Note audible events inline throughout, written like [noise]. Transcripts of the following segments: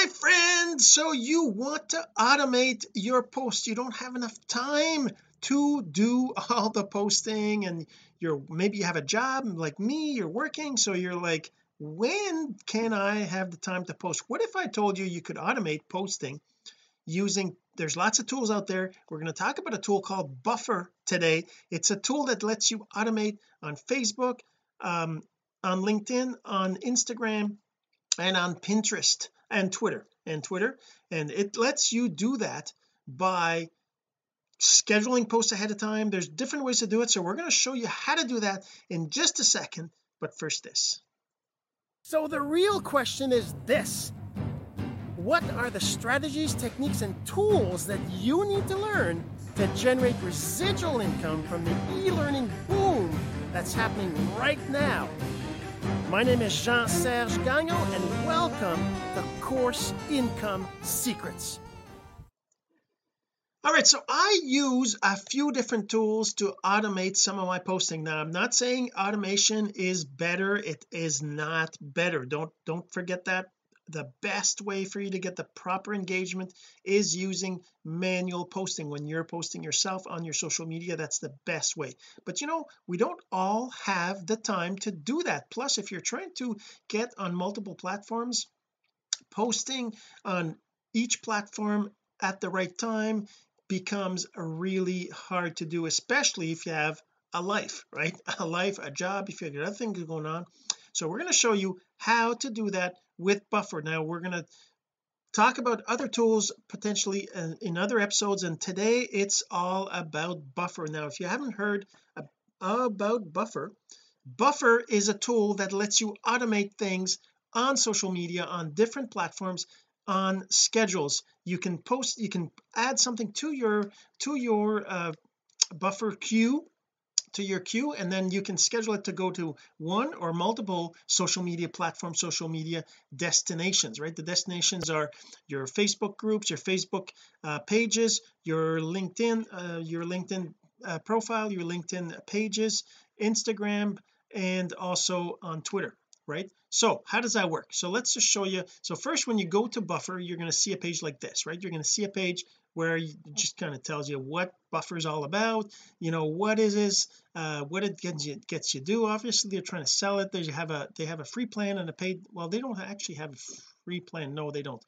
my friend so you want to automate your post. You don't have enough time to do all the posting and you're maybe you have a job like me you're working so you're like when can I have the time to post? What if I told you you could automate posting using there's lots of tools out there. We're going to talk about a tool called buffer today. It's a tool that lets you automate on Facebook um, on LinkedIn on Instagram and on Pinterest and Twitter and Twitter. And it lets you do that by scheduling posts ahead of time. There's different ways to do it. So we're going to show you how to do that in just a second. But first this. So the real question is this. What are the strategies, techniques, and tools that you need to learn to generate residual income from the e learning boom that's happening right now? My name is Jean Serge Gagnon, and welcome to Course Income Secrets. all right so I use a few different tools to automate some of my posting. Now I'm not saying automation is better. It is not better. Don't don't forget that the best way for you to get the proper engagement is using manual posting. When you're posting yourself on your social media that's the best way. But you know we don't all have the time to do that. Plus if you're trying to get on multiple platforms posting on each platform at the right time becomes really hard to do especially if you have a life right? [laughs] A life a job if you have other things going on. So we're going to show you how to do that with buffer. Now we're going to talk about other tools potentially in, in other episodes and today it's all about buffer. Now if you haven't heard about buffer buffer is a tool that lets you automate things on social media on different platforms on schedules. You can post you can add something to your to your uh, buffer queue to your queue and then you can schedule it to go to one or multiple social media platform social media destinations right? The destinations are your Facebook groups your Facebook uh, pages your LinkedIn uh, your LinkedIn uh, profile your LinkedIn pages Instagram and also on Twitter right? So how does that work? So let's just show you. So first when you go to buffer you're going to see a page like this right? You're going to see a page where it just kind of tells you what buffer is all about you know what is it is uh what it gets you gets you do obviously they're trying to sell it. They have a they have a free plan and a paid well they don't actually have a free plan. No they don't.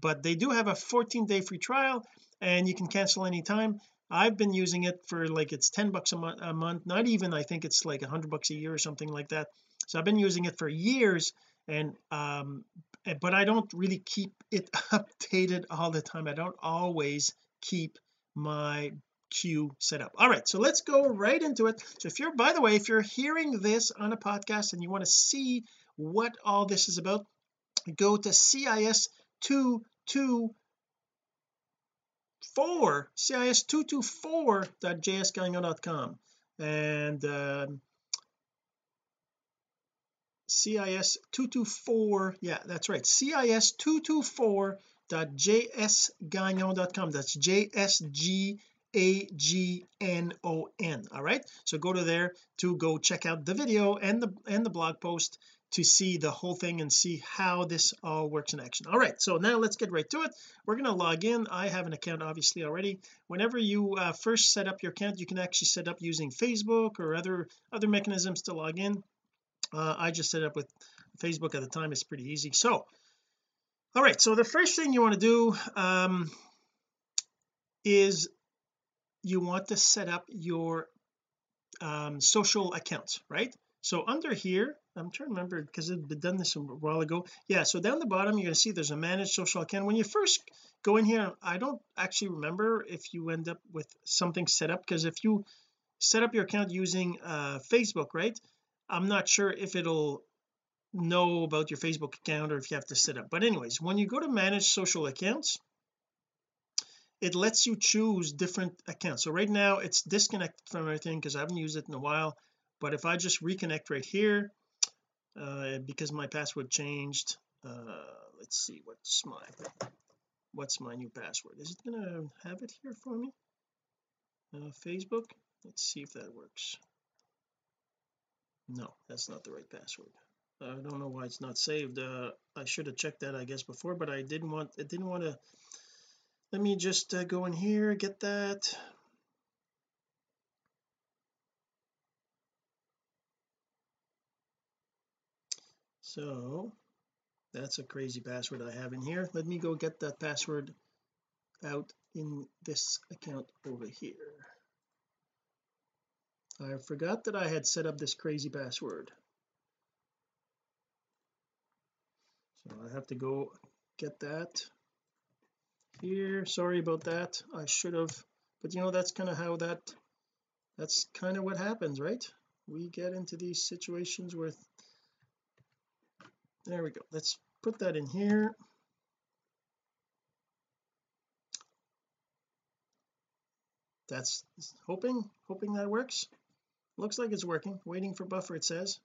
But they do have a 14 day free trial and you can cancel anytime. I've been using it for like it's 10 bucks a, a month. Not even I think it's like 100 bucks a year or something like that. So I've been using it for years and um eh, but I don't really keep it [laughs] updated all the time. I don't always keep my queue set up. All right so let's go right into it. So if you're by the way if you're hearing this on a podcast and you want to see what all this is about go to cis 224 cis224.jsgagnon.com and um, cis224 yeah that's right cis224.jsgagnon.com that's j-s-g-a-g-n-o-n all right? So go to there to go check out the video and the and the blog post to see the whole thing and see how this all works in action. All right so now let's get right to it. We're going to log in. I have an account obviously already. Whenever you uh, first set up your account you can actually set up using Facebook or other other mechanisms to log in uh, I just set up with Facebook at the time. It's pretty easy. So all right. So the first thing you want to do um, is you want to set up your um, social accounts right? So under here I'm trying to remember because I've done this a while ago. Yeah so down the bottom you're going to see there's a managed social account. When you first go in here I don't actually remember if you end up with something set up because if you set up your account using uh Facebook right I'm not sure if it'll know about your Facebook account or if you have to set up. But anyways when you go to manage social accounts it lets you choose different accounts. So right now it's disconnected from everything because I haven't used it in a while. But if I just reconnect right here uh, because my password changed uh, let's see what's my what's my new password? Is it gonna have it here for me? Uh, Facebook? Let's see if that works no that's not the right password. I don't know why it's not saved. Uh, I should have checked that I guess before but I didn't want it didn't want to let me just uh, go in here get that. So that's a crazy password I have in here. Let me go get that password out in this account over here I forgot that I had set up this crazy password. So I have to go get that here. Sorry about that. I should have but you know that's kind of how that that's kind of what happens right? We get into these situations with there we go. Let's put that in here. That's hoping hoping that works looks like it's working. Waiting for buffer it says.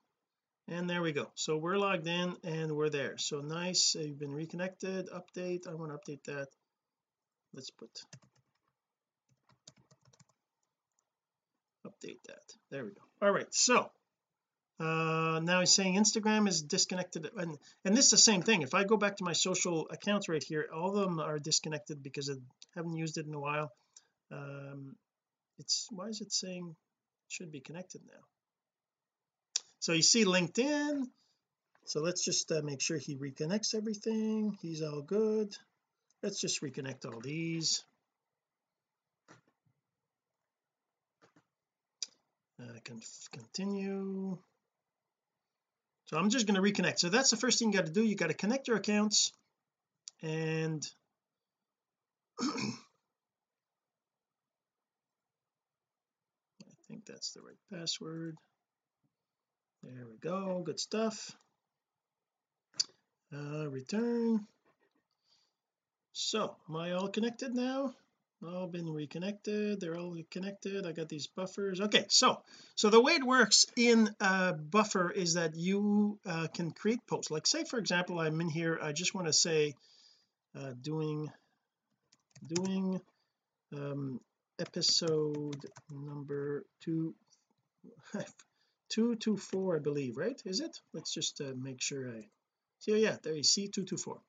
And there we go. So we're logged in and we're there. So nice. You've been reconnected. Update. I want to update that. Let's put update that. There we go. All right. So uh now he's saying Instagram is disconnected. And and this is the same thing. If I go back to my social accounts right here all of them are disconnected because I haven't used it in a while. Um it's why is it saying should be connected now. So you see LinkedIn. So let's just uh, make sure he reconnects everything. He's all good. Let's just reconnect all these. Uh, can continue. So I'm just going to reconnect. So that's the first thing you got to do. You got to connect your accounts and [clears throat] think that's the right password. There we go good stuff. Uh return. So am I all connected now? All been reconnected they're all connected I got these buffers. Okay so so the way it works in uh buffer is that you uh, can create posts. Like say for example I'm in here I just want to say uh doing doing um episode number two [laughs] two two four I believe right? Is it? Let's just uh, make sure I see oh yeah there you see two two four.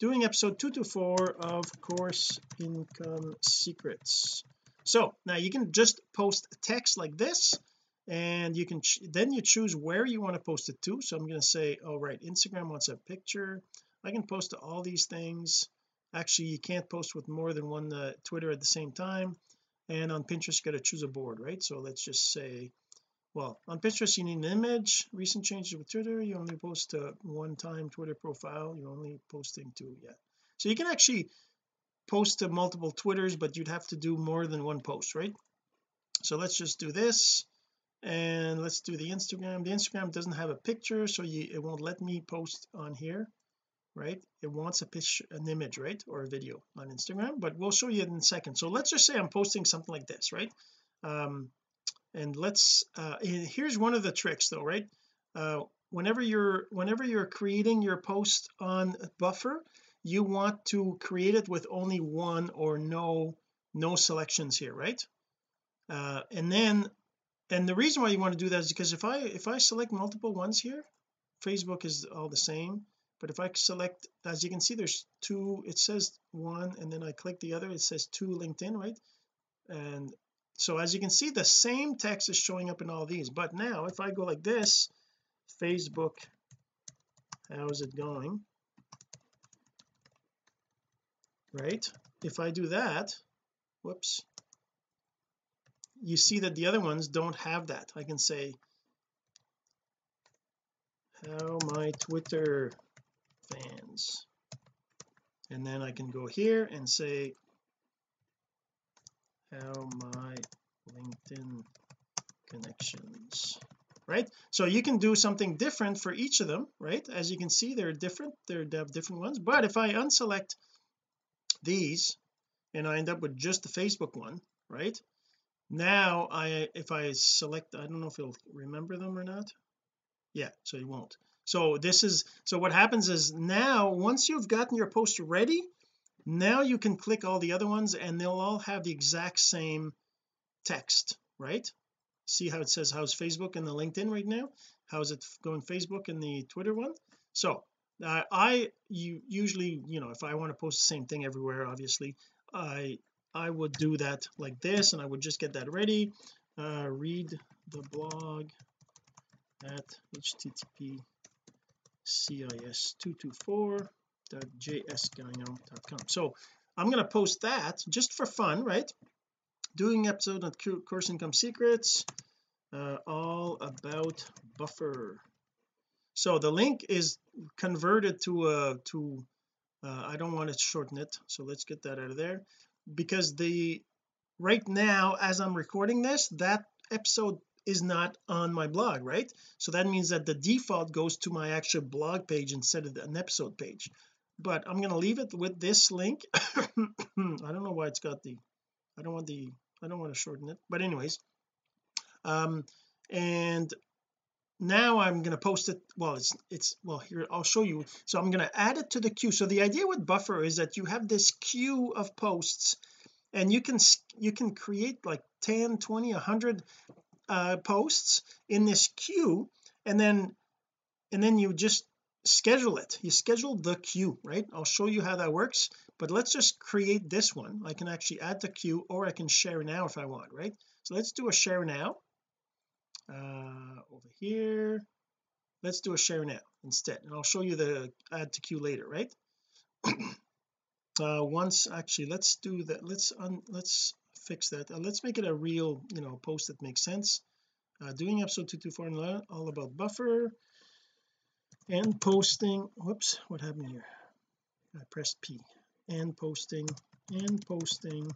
Doing episode 224 of course income secrets. So now you can just post text like this and you can then you choose where you want to post it to. So I'm going to say all oh, right Instagram wants a picture. I can post to all these things. Actually you can't post with more than one uh, Twitter at the same time and on Pinterest you got to choose a board right? So let's just say well on Pinterest you need an image recent changes with Twitter you only post to one time Twitter profile you're only posting to yeah so you can actually post to multiple Twitters but you'd have to do more than one post right? So let's just do this and let's do the Instagram. The Instagram doesn't have a picture so you, it won't let me post on here right? It wants a picture an image right? Or a video on Instagram but we'll show you in a second. So let's just say I'm posting something like this right? Um and let's uh here's one of the tricks though right? Uh whenever you're whenever you're creating your post on buffer you want to create it with only one or no no selections here right? Uh and then and the reason why you want to do that is because if I if I select multiple ones here Facebook is all the same but if I select as you can see there's two it says one and then I click the other it says two LinkedIn right? And so as you can see the same text is showing up in all these. But now if I go like this Facebook how's it going? Right? If I do that whoops you see that the other ones don't have that. I can say how my Twitter fans. And then I can go here and say how my LinkedIn connections right? So you can do something different for each of them right? As you can see they're different. They're they have different ones. But if I unselect these and I end up with just the Facebook one right? Now I if I select I don't know if you'll remember them or not. Yeah so you won't so this is so what happens is now once you've gotten your post ready now you can click all the other ones and they'll all have the exact same text right? See how it says how's Facebook and the LinkedIn right now? How's it going Facebook and the Twitter one? So uh, I you usually you know if I want to post the same thing everywhere obviously I I would do that like this and I would just get that ready. Uh, read the blog at http cis224.jsgagnon.com so I'm going to post that just for fun right? Doing episode on course income secrets uh, all about buffer. So the link is converted to a to uh, I don't want to shorten it so let's get that out of there. Because the right now as I'm recording this that episode is not on my blog right? So that means that the default goes to my actual blog page instead of an episode page. But I'm going to leave it with this link. [coughs] I don't know why it's got the I don't want the I don't want to shorten it. But anyways um and now I'm going to post it well it's it's well here I'll show you. So I'm going to add it to the queue. So the idea with buffer is that you have this queue of posts and you can you can create like 10 20 100 uh posts in this queue and then and then you just schedule it. You schedule the queue right? I'll show you how that works but let's just create this one. I can actually add the queue or I can share now if I want right? So let's do a share now. Uh over here. Let's do a share now instead and I'll show you the add to queue later right? [clears throat] Uh once actually let's do that. Let's un let's fix that. Uh, let's make it a real you know post that makes sense. Uh, doing episode 224 all about buffer and posting. Whoops what happened here? I pressed P. And posting and posting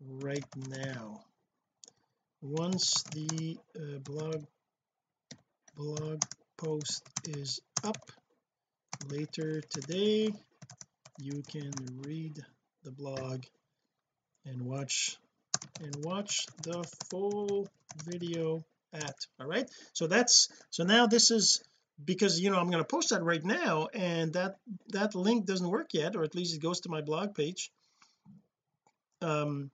right now. Once the uh, blog blog post is up later today you can read the blog and watch and watch the full video at all right? So that's so now this is because you know I'm going to post that right now and that that link doesn't work yet or at least it goes to my blog page. Um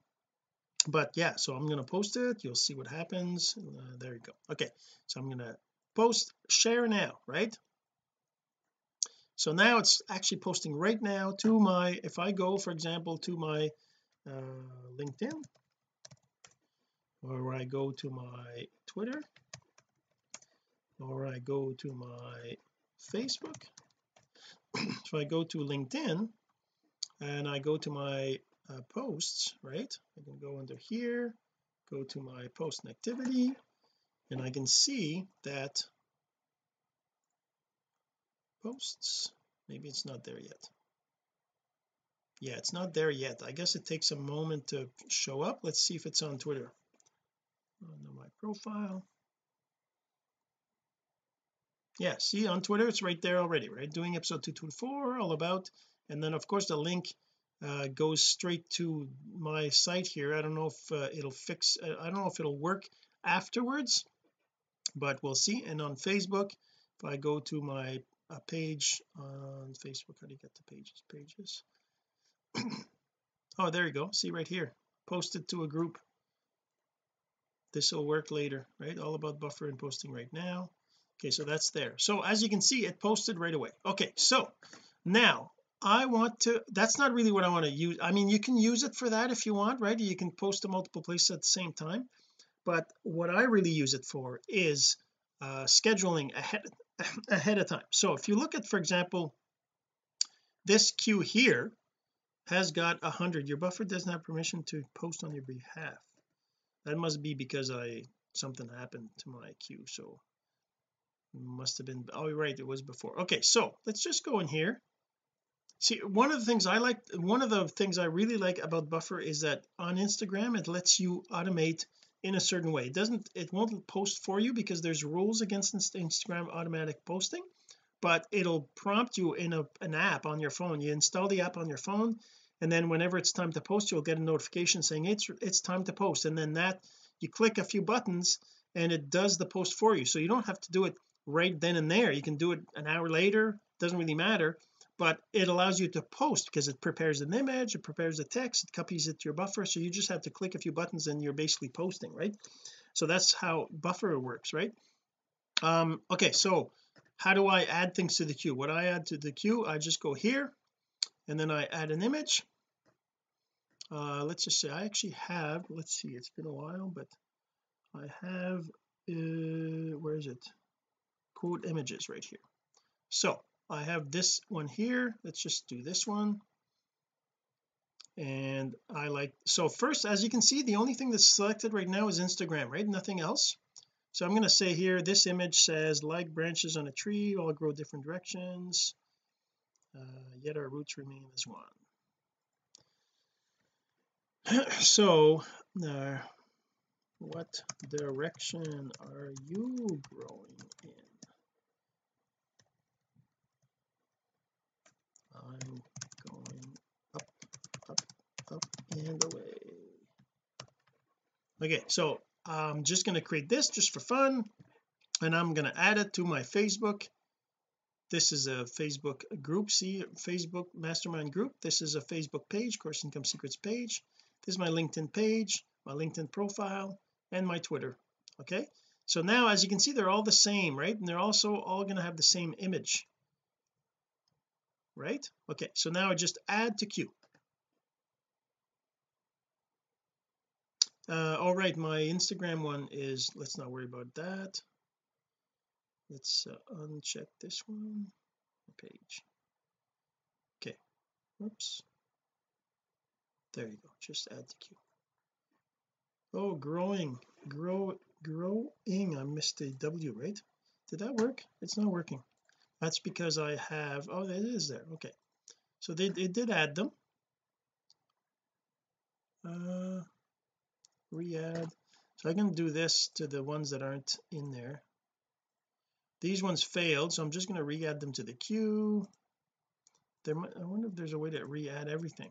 but yeah so I'm going to post it. You'll see what happens. Uh, there you go. Okay so I'm going to post share now right? So now it's actually posting right now to my if I go for example to my LinkedIn or I go to my Twitter or I go to my Facebook. [clears throat] So I go to LinkedIn and I go to my uh, posts right? I can go under here go to my post and activity and I can see that posts maybe it's not there yet yeah it's not there yet. I guess it takes a moment to show up. Let's see if it's on Twitter. On my profile. Yeah see on Twitter it's right there already right? Doing episode 224 all about. And then of course the link uh, goes straight to my site here. I don't know if uh, it'll fix uh, I don't know if it'll work afterwards but we'll see. And on Facebook if I go to my uh, page on Facebook how do you get the pages? Pages oh there you go. See right here. Posted to a group. This will work later right? All about buffer and posting right now. Okay so that's there. So as you can see it posted right away. Okay so now I want to that's not really what I want to use. I mean you can use it for that if you want right? You can post to multiple places at the same time. But what I really use it for is uh scheduling ahead [clears throat] ahead of time. So if you look at for example this queue here has got a hundred your buffer doesn't have permission to post on your behalf. That must be because I something happened to my queue so must have been oh right it was before. Okay so let's just go in here. See one of the things I like one of the things I really like about buffer is that on Instagram it lets you automate in a certain way. It doesn't it won't post for you because there's rules against Instagram automatic posting but it'll prompt you in a, an app on your phone. You install the app on your phone and then whenever it's time to post you'll get a notification saying it's it's time to post. And then that you click a few buttons and it does the post for you. So you don't have to do it right then and there. You can do it an hour later doesn't really matter but it allows you to post because it prepares an image it prepares the text it copies it to your buffer. So you just have to click a few buttons and you're basically posting right? So that's how buffer works right? Um okay so how do I add things to the queue? What I add to the queue? I just go here and then I add an image uh let's just say I actually have let's see it's been a while but I have uh where is it? Quote images right here. So I have this one here let's just do this one. And I like so first as you can see the only thing that's selected right now is Instagram right? Nothing else? So I'm going to say here this image says like branches on a tree all grow different directions. Uh, yet our roots remain as one [clears throat] so uh, what direction are you growing in? I'm going up up up and away. Okay so I'm just going to create this just for fun and I'm going to add it to my Facebook. This is a Facebook group see Facebook mastermind group. This is a Facebook page course income secrets page this is my LinkedIn page my LinkedIn profile and my Twitter okay? So now as you can see they're all the same right? And they're also all going to have the same image right? Okay so now I just add to queue uh all right my Instagram one is let's not worry about that. Let's uh, uncheck this one page. Okay whoops there you go. Just add to queue oh growing. Grow growing. I missed a W right? Did that work? It's not working. That's because I have oh it is there. Okay. So they, they did add them. Uh re-add. So I can do this to the ones that aren't in there. These ones failed so I'm just going to re-add them to the queue there might, I wonder if there's a way to re-add everything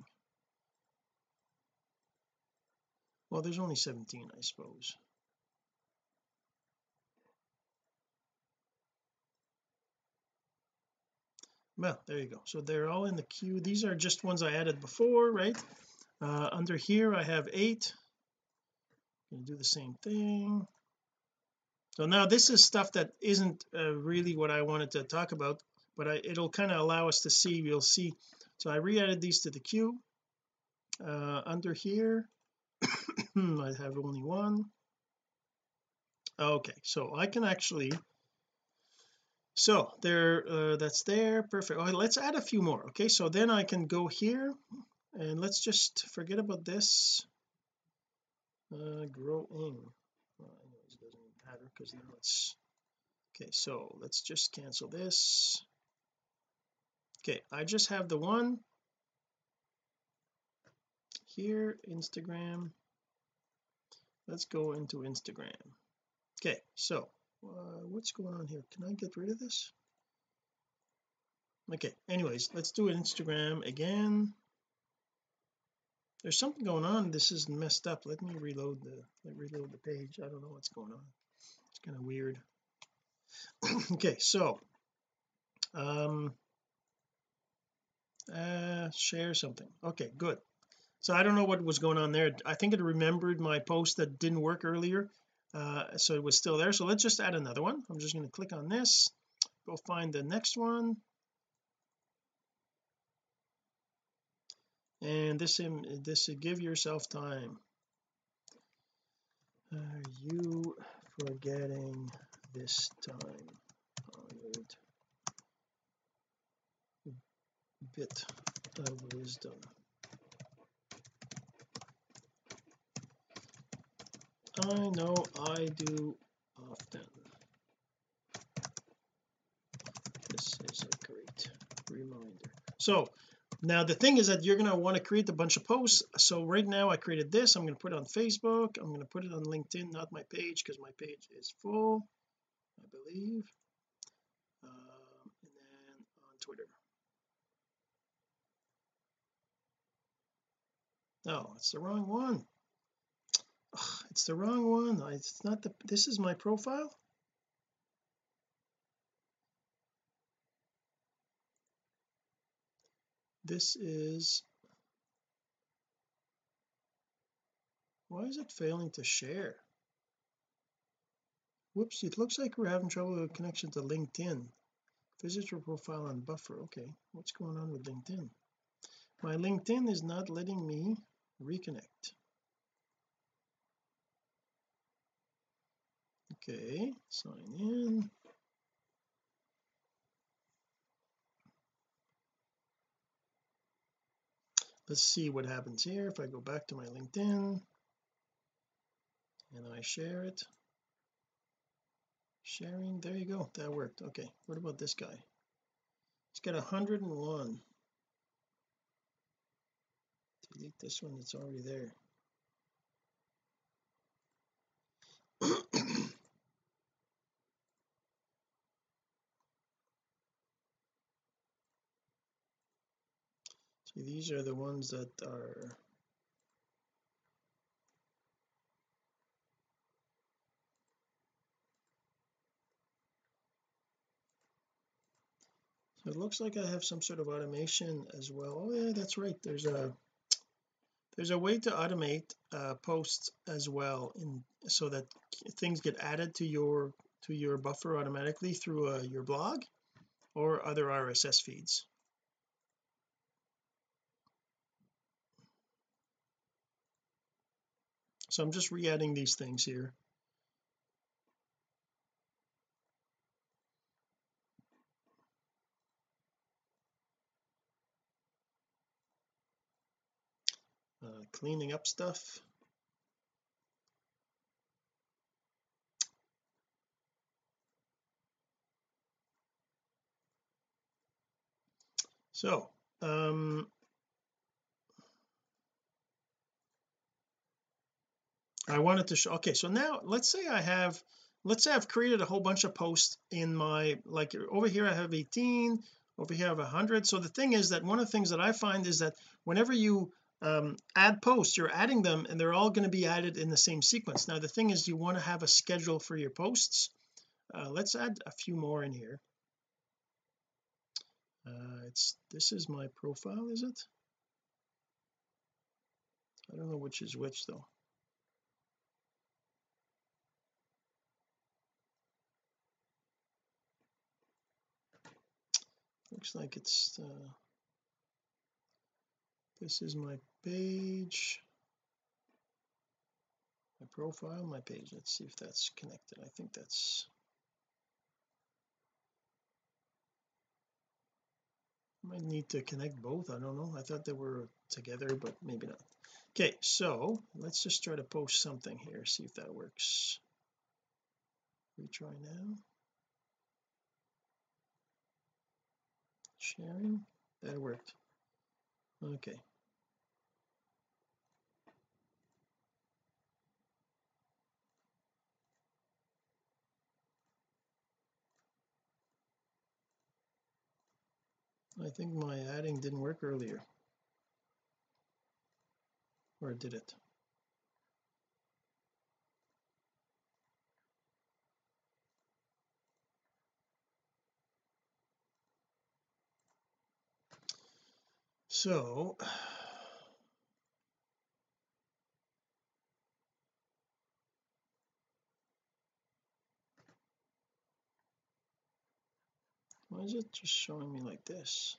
well there's only 17 I suppose. Well there you go. So they're all in the queue. These are just ones I added before right? Uh, under here I have eight. To do the same thing. So now this is stuff that isn't uh, really what I wanted to talk about but I, it'll kind of allow us to see we'll see. So I re-added these to the queue. Uh, under here I have only one. Okay so I can actually so there uh, that's there perfect. Let's add a few more okay? So then I can go here and let's just forget about this. Uh growing. Well, anyways, it doesn't matter because now it's okay so let's just cancel this. Okay I just have the one here Instagram let's go into Instagram. Okay so uh, what's going on here? Can I get rid of this? Okay anyways let's do Instagram again. There's something going on. This is messed up. Let me reload the let reload the page. I don't know what's going on. It's kind of weird. [coughs] Okay so um uh share something. Okay good so I don't know what was going on there. I think it remembered my post that didn't work earlier uh so it was still there. So let's just add another one. I'm just going to click on this. Go find the next one. And this this give yourself time. Are you forgetting this time? Honored bit of wisdom I know I do often. This is a great reminder. So now the thing is that you're going to want to create a bunch of posts. So right now I created this. I'm going to put it on Facebook. I'm going to put it on LinkedIn not my page because my page is full I believe. Um, and then on Twitter. No it's the wrong one it's the wrong one. It's not the this is my profile. This is why is it failing to share? Whoops it looks like we're having trouble with connection to LinkedIn. Visit your profile on buffer. Okay what's going on with LinkedIn? My LinkedIn is not letting me reconnect okay sign in. Let's see what happens here. If I go back to my LinkedIn and I share it. Sharing there you go that worked. Okay what about this guy? It's got 101 delete this one that's already there [clears throat] see these are the ones that are so it looks like I have some sort of automation as well. Oh yeah that's right. There's a there's a way to automate uh, posts as well in so that things get added to your to your buffer automatically through uh, your blog or other RSS feeds so I'm just re-adding these things here. Uh, cleaning up stuff. So um I wanted to show okay so now let's say I have let's say I've created a whole bunch of posts in my like over here I have 18 over here I have 100 so the thing is that one of the things that I find is that whenever you um, add posts you're adding them and they're all going to be added in the same sequence. Now the thing is you want to have a schedule for your posts? Uh, let's add a few more in here. Uh, it's this is my profile is it? I don't know which is which though looks like it's uh, this is my page. My profile my page. Let's see if that's connected. I think that's might need to connect both. I don't know. I thought they were together but maybe not. Okay so let's just try to post something here see if that works. Retry now sharing? That worked. Okay. I think my adding didn't work earlier. Or did it so [sighs] why is it just showing me like this?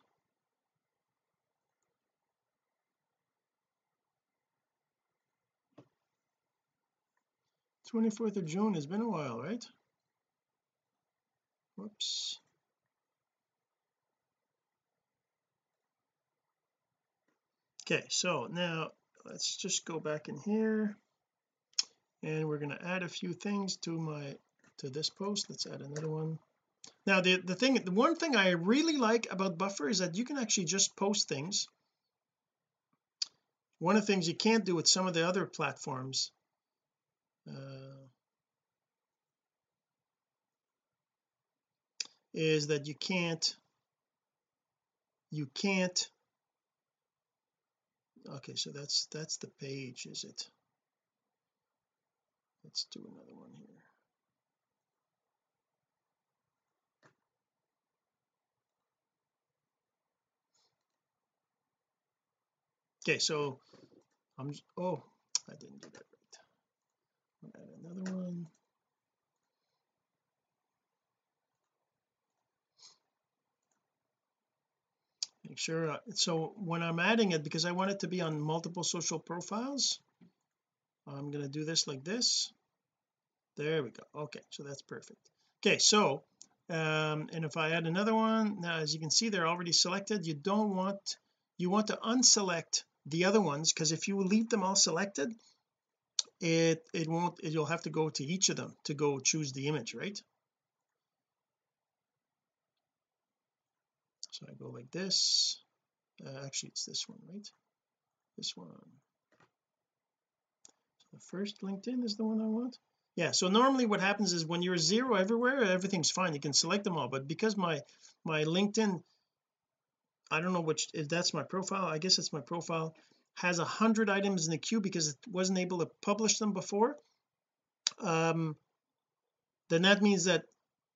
24th of June has been a while right? Whoops okay so now let's just go back in here. And we're going to add a few things to my to this post. Let's add another one. Now the the thing the one thing I really like about buffer is that you can actually just post things. One of the things you can't do with some of the other platforms uh, is that you can't you can't okay so that's that's the page is it? Let's do another one here. Okay so I'm oh I didn't do that right. Add another one make sure. Uh, so when I'm adding it because I want it to be on multiple social profiles I'm going to do this like this. There we go. Okay so that's perfect. Okay so um and if I add another one now as you can see they're already selected. You don't want you want to unselect the other ones because if you leave them all selected it it won't it, you'll have to go to each of them to go choose the image right so I go like this. Uh, actually it's this one right? This one. So the first LinkedIn is the one I want. Yeah so normally what happens is when you're zero everywhere everything's fine. You can select them all. But because my my LinkedIn I don't know which if that's my profile I guess it's my profile has a hundred items in the queue because it wasn't able to publish them before um then that means that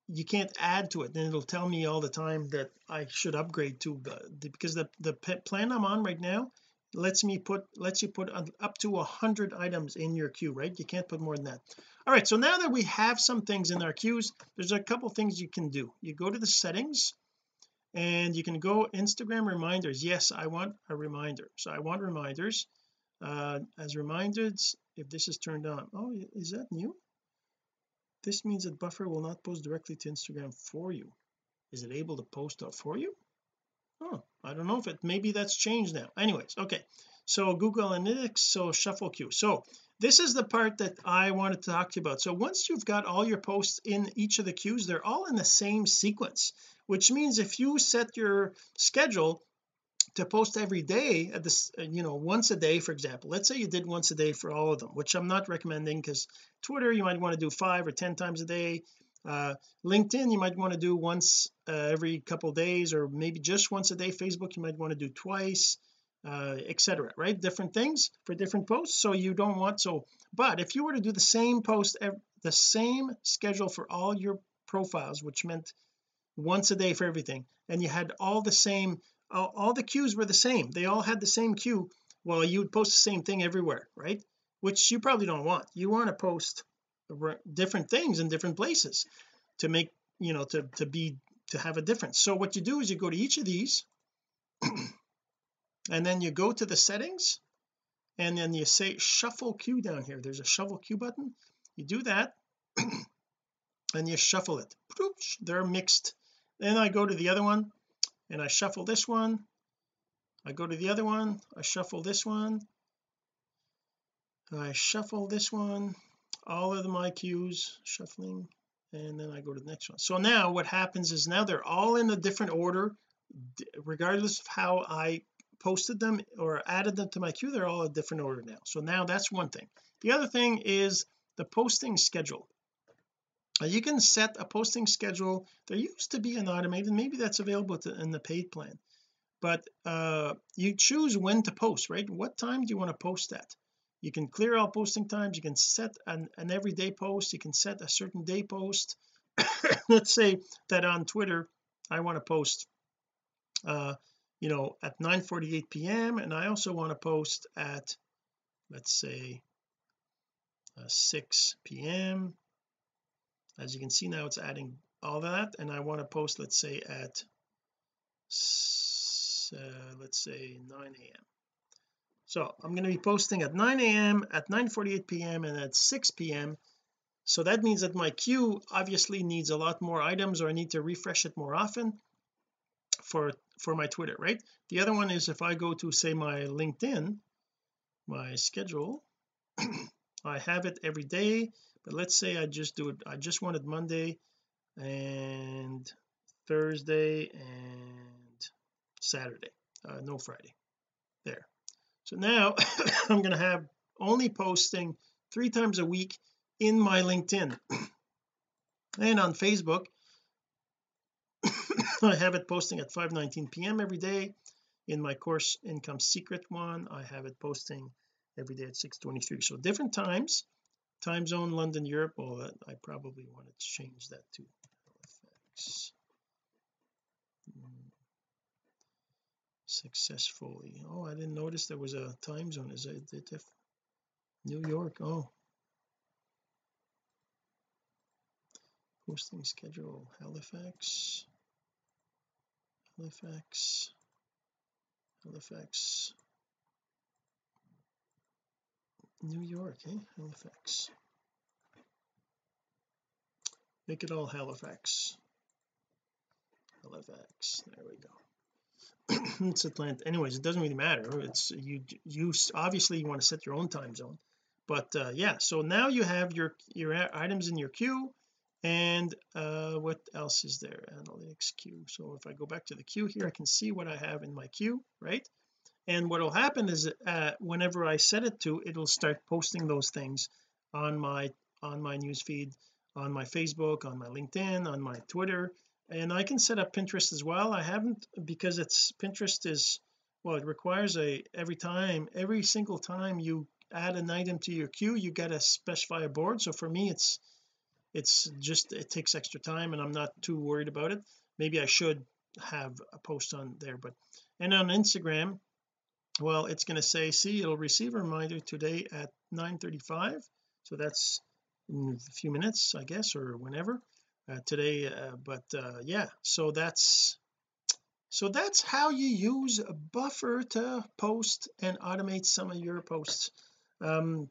you can't add to it then it'll tell me all the time that I should upgrade to the, because the the plan I'm on right now lets me put lets you put up to a hundred items in your queue right? You can't put more than that. All right so now that we have some things in our queues there's a couple things you can do. You go to the settings and you can go Instagram reminders. Yes I want a reminder. So I want reminders. Uh as reminders if this is turned on. Oh is that new this means that buffer will not post directly to Instagram for you. Is it able to post up for you? Oh I don't know if it maybe that's changed now. Anyways okay. So Google Analytics so shuffle queue. So this is the part that I wanted to talk to you about. So once you've got all your posts in each of the queues they're all in the same sequence which means if you set your schedule to post every day at this uh, you know once a day for example. Let's say you did once a day for all of them which I'm not recommending because Twitter you might want to do five or ten times a day. Uh, LinkedIn you might want to do once uh, every couple days or maybe just once a day. Facebook you might want to do twice uh, etc right? Different things for different posts so you don't want so but if you were to do the same post the same schedule for all your profiles which meant once a day for everything and you had all the same all, all the queues were the same. They all had the same queue. Well you would post the same thing everywhere right? Which you probably don't want. You want to post different things in different places to make you know to to be to have a difference. So what you do is you go to each of these [clears throat] and then you go to the settings and then you say shuffle queue down here. There's a shuffle queue button. You do that [clears throat] and you shuffle it. They're mixed. Then I go to the other one and I shuffle this one. I go to the other one. I shuffle this one. I shuffle this one. All of my queues shuffling and then I go to the next one. So now what happens is now they're all in a different order. Regardless of how I posted them or added them to my queue they're all a different order now. So now that's one thing. The other thing is the posting schedule you can set a posting schedule. There used to be an automated maybe that's available to, in the paid plan. But uh you choose when to post right? What time do you want to post at? You can clear all posting times. You can set an, an everyday post. You can set a certain day post. [coughs] Let's say that on Twitter I want to post uh you know at 9 48 p.m and I also want to post at let's say uh, 6 p.m as you can see now it's adding all that and I want to post let's say at uh, let's say 9 a.m so I'm going to be posting at 9 a.m at 9 48 p.m and at 6 p.m so that means that my queue obviously needs a lot more items or I need to refresh it more often for for my Twitter right? The other one is if I go to say my LinkedIn my schedule [clears throat] I have it every day but let's say I just do it I just wanted Monday and Thursday and Saturday uh, no Friday there. So now [coughs] I'm going to have only posting three times a week in my LinkedIn. [coughs] And on Facebook [coughs] I have it posting at 5:19 p.m. every day. In my course income secret one I have it posting every day at 6:23 so different times time zone London Europe well that I probably want to change that to Halifax hmm. successfully. Oh I didn't notice there was a time zone. Is it, it New York? Oh. Posting schedule Halifax. Halifax. Halifax New York eh? Halifax. Make it all Halifax. Halifax. There we go. [clears throat] It's Atlanta. Anyways it doesn't really matter. It's you you obviously you want to set your own time zone. But uh, yeah so now you have your your items in your queue. And uh what else is there? Analytics queue. So if I go back to the queue here I can see what I have in my queue right and what will happen is uh whenever I set it to it'll start posting those things on my on my newsfeed on my Facebook on my LinkedIn on my Twitter. And I can set up Pinterest as well. I haven't because it's Pinterest is well it requires a every time every single time you add an item to your queue you got to specify a board. So for me it's it's just it takes extra time and I'm not too worried about it. Maybe I should have a post on there but and on Instagram well it's going to say see it'll receive a reminder today at 9:35 so that's in a few minutes I guess or whenever uh, today uh, but uh, yeah so that's so that's how you use a buffer to post and automate some of your posts. Um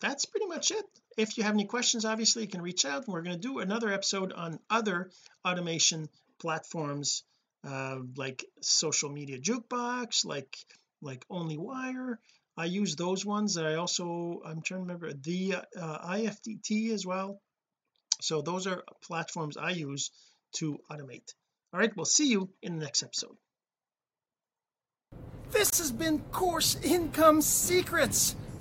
that's pretty much it. If you have any questions obviously you can reach out we're going to do another episode on other automation platforms uh, like social media jukebox like like onlywire I use those ones I also I'm trying to remember the uh, IFTT as well. So those are platforms I use to automate. All right we'll see you in the next episode. This has been course income secrets